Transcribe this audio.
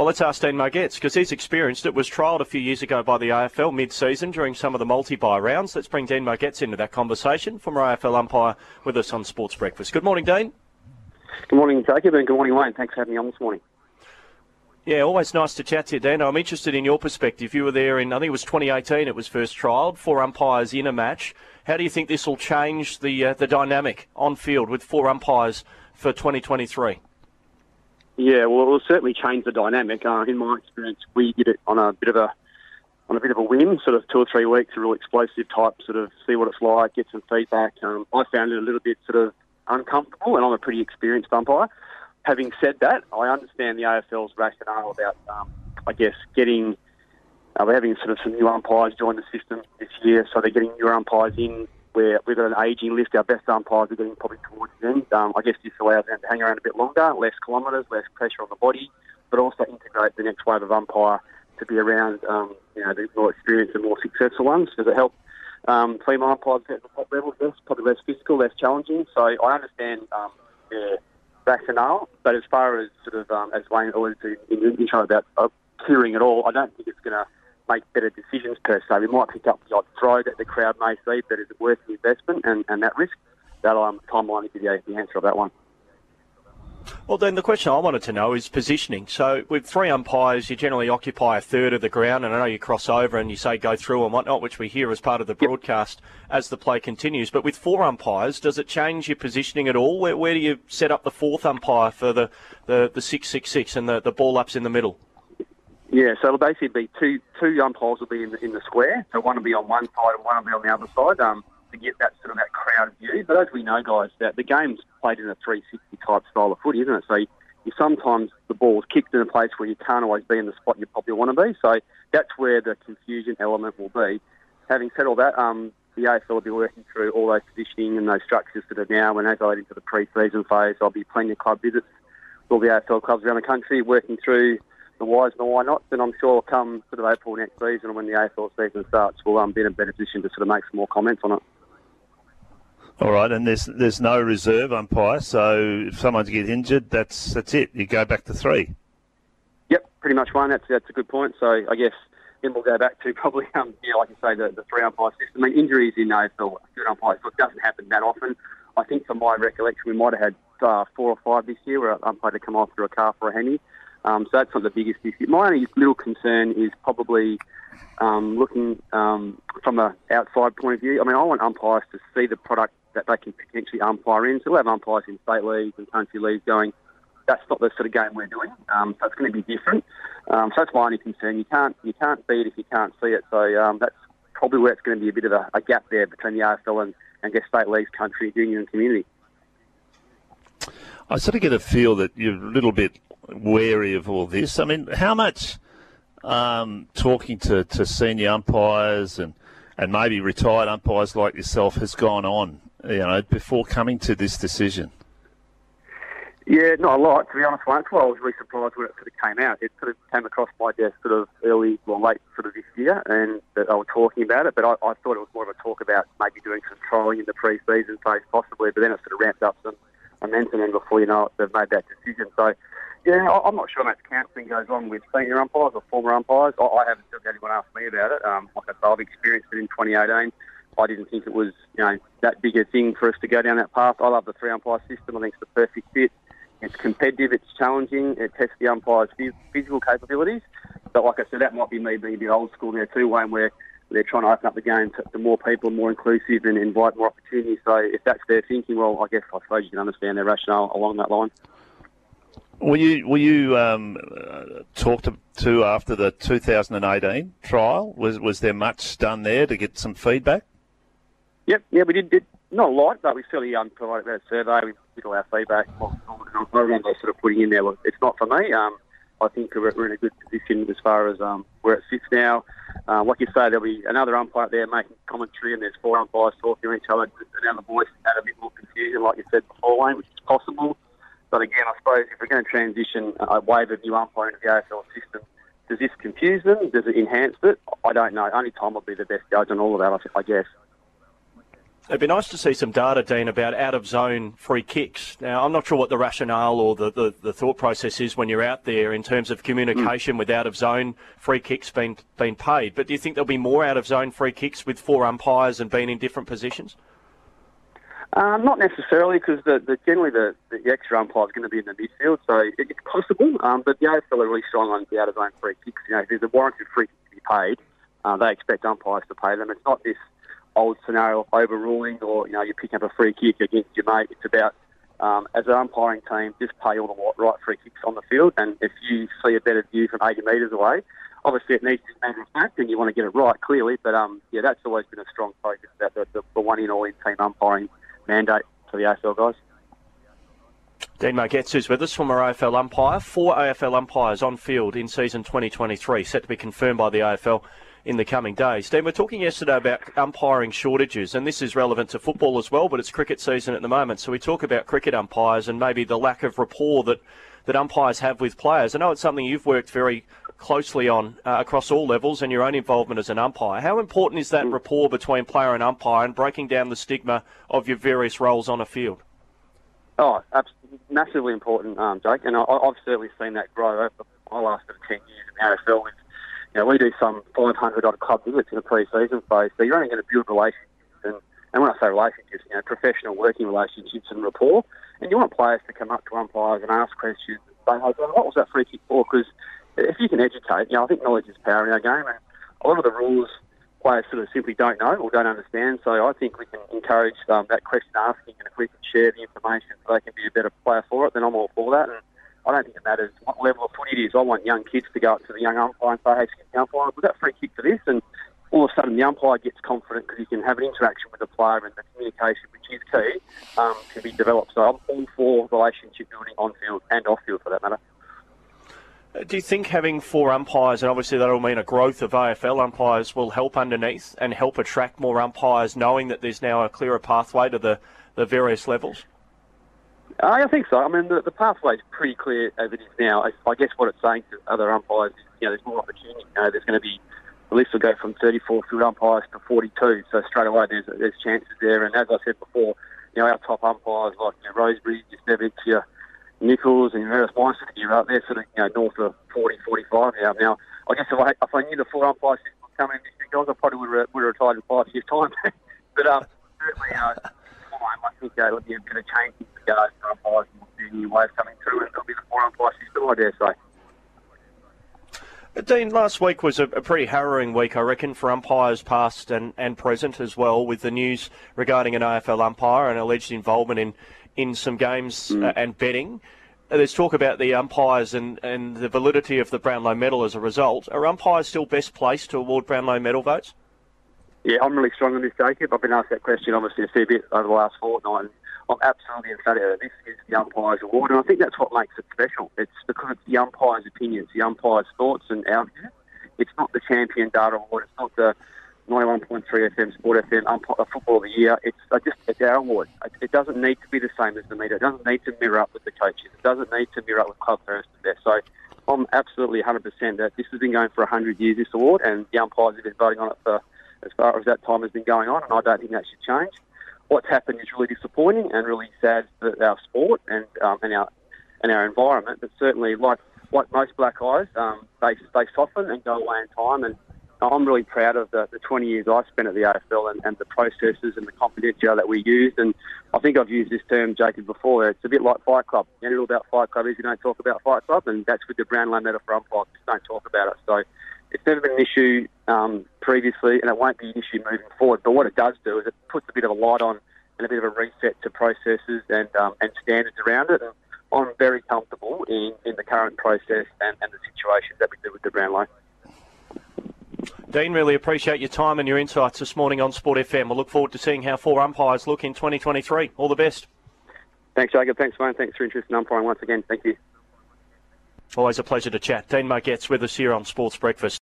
Well, let's ask Dean Margetts because he's experienced it. Was trialled a few years ago by the AFL mid-season during some of the multi-bye rounds. Let's bring Dean Margetts into that conversation. Former AFL umpire with us on Sports Breakfast. Good morning, Dean. Good morning, Jacob, and good morning, Wayne. Thanks for having me on this morning. Yeah, always nice to chat to you, Dan. I'm interested in your perspective. You were there in, I think it was 2018. It was first trialled. Four umpires in a match. How do you think this will change the uh, the dynamic on field with four umpires for 2023? Yeah, well, it will certainly change the dynamic. Uh, in my experience, we did it on a bit of a on a bit of a whim, sort of two or three weeks, a real explosive type, sort of see what it's like, get some feedback. Um, I found it a little bit sort of uncomfortable, and I'm a pretty experienced umpire. Having said that, I understand the AFL's rationale about, um, I guess, getting uh, we're having sort of some new umpires join the system this year, so they're getting newer umpires in. Where we've got an ageing list, our best umpires are getting probably towards the end. Um, I guess this allows them to hang around a bit longer, less kilometres, less pressure on the body, but also integrate the next wave of umpire to be around, um, you know, the more experienced and more successful ones. Does it help um, female umpires at the top level? Yes, probably less physical, less challenging. So I understand um, their rationale, but as far as sort of um, as Wayne to in the intro about uh, clearing it all, I don't think it's going to make better decisions per se. We might pick up the odd throw that the crowd may see, but is it worth the investment and, and that risk? That um, timeline is the, the answer of that one. Well, then the question I wanted to know is positioning. So with three umpires, you generally occupy a third of the ground, and I know you cross over and you say go through and whatnot, which we hear as part of the broadcast as the play continues. But with four umpires, does it change your positioning at all? Where, where do you set up the fourth umpire for the, the, the 666 and the, the ball ups in the middle? Yeah, so it'll basically be two two umpires will be in the, in the square. So one will be on one side and one will be on the other side um, to get that sort of that crowd view. But as we know, guys, that the game's played in a 360 type style of footy, isn't it? So you, you sometimes the ball's kicked in a place where you can't always be in the spot you probably want to be. So that's where the confusion element will be. Having said all that, um, the AFL will be working through all those positioning and those structures that are now. When as I get into the pre-season phase, I'll be plenty of club visits, all the AFL clubs around the country, working through the whys and the why nots. And I'm sure come sort of April next season, when the AFL season starts, we'll um, be in a better position to sort of make some more comments on it. All right, and there's there's no reserve umpire, so if someone gets injured, that's that's it. You go back to three. Yep, pretty much one. That's that's a good point. So I guess then we'll go back to probably um yeah, like you say, the, the three umpire system. I mean, injuries in AFL, good umpires, so it doesn't happen that often. I think from my recollection, we might have had uh, four or five this year where an umpire to come off through a calf or a hemi. Um, so that's not the biggest issue. My only little concern is probably um, looking um, from an outside point of view. I mean, I want umpires to see the product that they can potentially umpire in. So we'll have umpires in state leagues and country leagues going, that's not the sort of game we're doing. Um, so it's going to be different. Um, so that's my only concern. You can't you can't beat if you can't see it. So um, that's probably where it's going to be a bit of a, a gap there between the AFL and, and guess state leagues, country, junior, and community. I sort of get a feel that you're a little bit wary of all this. I mean, how much um, talking to, to senior umpires and, and maybe retired umpires like yourself has gone on, you know, before coming to this decision? Yeah, not a lot, to be honest. That's why I was really surprised when it sort of came out. It sort of came across my desk sort of early, well, late sort of this year, and that they were talking about it. But I, I thought it was more of a talk about maybe doing some trolling in the pre-season phase, possibly. But then it sort of ramped up some momentum, and before you know it, they've made that decision. So yeah, I'm not sure how much counselling goes on with senior umpires or former umpires. I, I haven't had anyone ask me about it. Um, like I said, I've experienced it in 2018. I didn't think it was, you know, that big a thing for us to go down that path. I love the three umpire system. I think it's the perfect fit. It's competitive. It's challenging. It tests the umpire's physical capabilities. But like I said, that might be me being a bit old school there too, Wayne, where they're trying to open up the game to, more people, more inclusive, and invite more opportunities. So if that's their thinking, well, I guess I suppose you can understand their rationale along that line. Were you were you um, talked to after the 2018 trial? Was was there much done there to get some feedback? Yep, yeah, we did, did not a lot, but we certainly um, provided a survey. We did all our feedback. I remember sort of putting in there. It's not for me. Um, I think we're, in a good position as far as um, where it sits now. Uh, like you say, there'll be another umpire there making commentary, and there's four umpires talking to each other, and the voice add a bit more confusion, like you said before, Wayne, which is possible. But again, I suppose if we're going to transition a wave of new umpire into the AFL system, does this confuse them? Does it enhance it? I don't know. Only time will be the best judge on all of that, I guess. It'd be nice to see some data, Dean, about out of zone free kicks. Now, I'm not sure what the rationale or the, the, the thought process is when you're out there in terms of communication mm. with out of zone free kicks being, being paid, but do you think there'll be more out of zone free kicks with four umpires and being in different positions? Uh, not necessarily, because the, the, generally the, the extra umpire is going to be in the midfield, so it, it's possible. Um, but the AFL are really strong on the out of zone free kicks. You know, if there's a warranted free kick to be paid, uh, they expect umpires to pay them. It's not this old scenario of overruling or, you know, you're picking up a free kick against your mate. It's about, um, as an umpiring team, just pay all the right free kicks on the field. And if you see a better view from 80 metres away, obviously it needs to be matter fact and you want to get it right, clearly. But, um, yeah, that's always been a strong focus about the, the, the one in all in team umpiring mandate for the AFL guys. Dean Margetts is with us, former AFL umpire. Four AFL umpires on field in season 2023, set to be confirmed by the AFL in the coming days. Dean, we're talking yesterday about umpiring shortages, and this is relevant to football as well, but it's cricket season at the moment. So we talk about cricket umpires and maybe the lack of rapport that, that umpires have with players. I know it's something you've worked very closely on uh, across all levels and your own involvement as an umpire. How important is that rapport between player and umpire and breaking down the stigma of your various roles on a field? Oh, massively important, um, Jake, and I, have certainly seen that grow over my last 10 years in the AFL with you know, we do some 500 odd club visits in a pre-season phase, so you're only going to build relationships. And, and when I say relationships, you know, professional working relationships and rapport. And you want players to come up to umpires and ask questions and say, hey, what was that free kick for? Because if you can educate, you know, I think knowledge is power in our game. And a lot of the rules players sort of simply don't know or don't understand. So I think we can encourage um, that question asking, and if we can share the information so they can be a better player for it, then I'm all for that. And I don't think it matters what level of footy it is. I want young kids to go up to the young umpire and say, hey, excuse me, umpire, was that free kick for this? And all of a sudden the umpire gets confident because he can have an interaction with the player and the communication, which is key, um, can be developed. So I'm all for relationship building on field and off field for that matter. Do you think having four umpires, and obviously that'll mean a growth of AFL umpires, will help underneath and help attract more umpires, knowing that there's now a clearer pathway to the, the various levels? I think so. I mean, the, the pathway is pretty clear as it is now. I, I, guess what it's saying to other umpires is, you know, there's more opportunity. You know, there's going to be, the list will go from 34 field umpires to 42. So straight away, there's there's chances there. And as I said before, you know, our top umpires like you know, Rosebury, Justevic, your Nichols, and Harris Weinstein, you're up there sort of, you know, north of 40, 45 now. Now, I guess if I, if I knew the four umpire system was coming in guys, I probably would have, would have retired in five years' time. but um, certainly, uh, I think uh, it'll be a bit of change in regards to umpires and we'll new waves coming through, and it'll be the four umpire system, I dare say. Dean, last week was a, a, pretty harrowing week, I reckon, for umpires past and, and present as well, with the news regarding an AFL umpire and alleged involvement in, in some games mm. uh, and betting. Uh, there's talk about the umpires and, and the validity of the Brownlow medal as a result. Are umpires still best placed to award Brownlow medal votes? Yeah, I'm really strong on this, Jacob. I've been asked that question obviously a fair bit over the last fortnight. And I'm absolutely emphatic that this is the umpire's award, and I think that's what makes it special. It's because it's the umpire's opinions, the umpire's thoughts, and our. It's not the champion data award. It's not the 91.3 FM Sport FM umpire, Football of the Year. It's just it's our award. It doesn't need to be the same as the media. It doesn't need to mirror up with the coaches. It doesn't need to mirror up with club first and best. So I'm absolutely 100% that this has been going for 100 years, this award, and the umpires have been voting on it for as far as that time has been going on, and I don't think that should change. What's happened is really disappointing and really sad for our sport and um, and our and our environment. But certainly, like like most black eyes, um, they they soften and go away in time. And I'm really proud of the, the 20 years I spent at the AFL and, and the processes and the confidentiality that we used. And I think I've used this term, Jacob, before. It's a bit like Fight Club. The only about Fight Club is you don't talk about Fight Club, and that's with the Brownlow medal for umpires. Just don't talk about it. So it's never been an issue um, previously, and it won't be an issue moving forward. But what it does do is it puts a bit of a light on and a bit of a reset to processes and um, and standards around it. And I'm very comfortable in, in the current process and, and the situations that we do with the Brownlow. Dean, really appreciate your time and your insights this morning on Sport FM. We'll look forward to seeing how four umpires look in 2023. All the best. Thanks, Jacob. Thanks, Wayne. Thanks for interest in umpiring once again. Thank you. Always a pleasure to chat. Dean Margetts with us here on Sports Breakfast.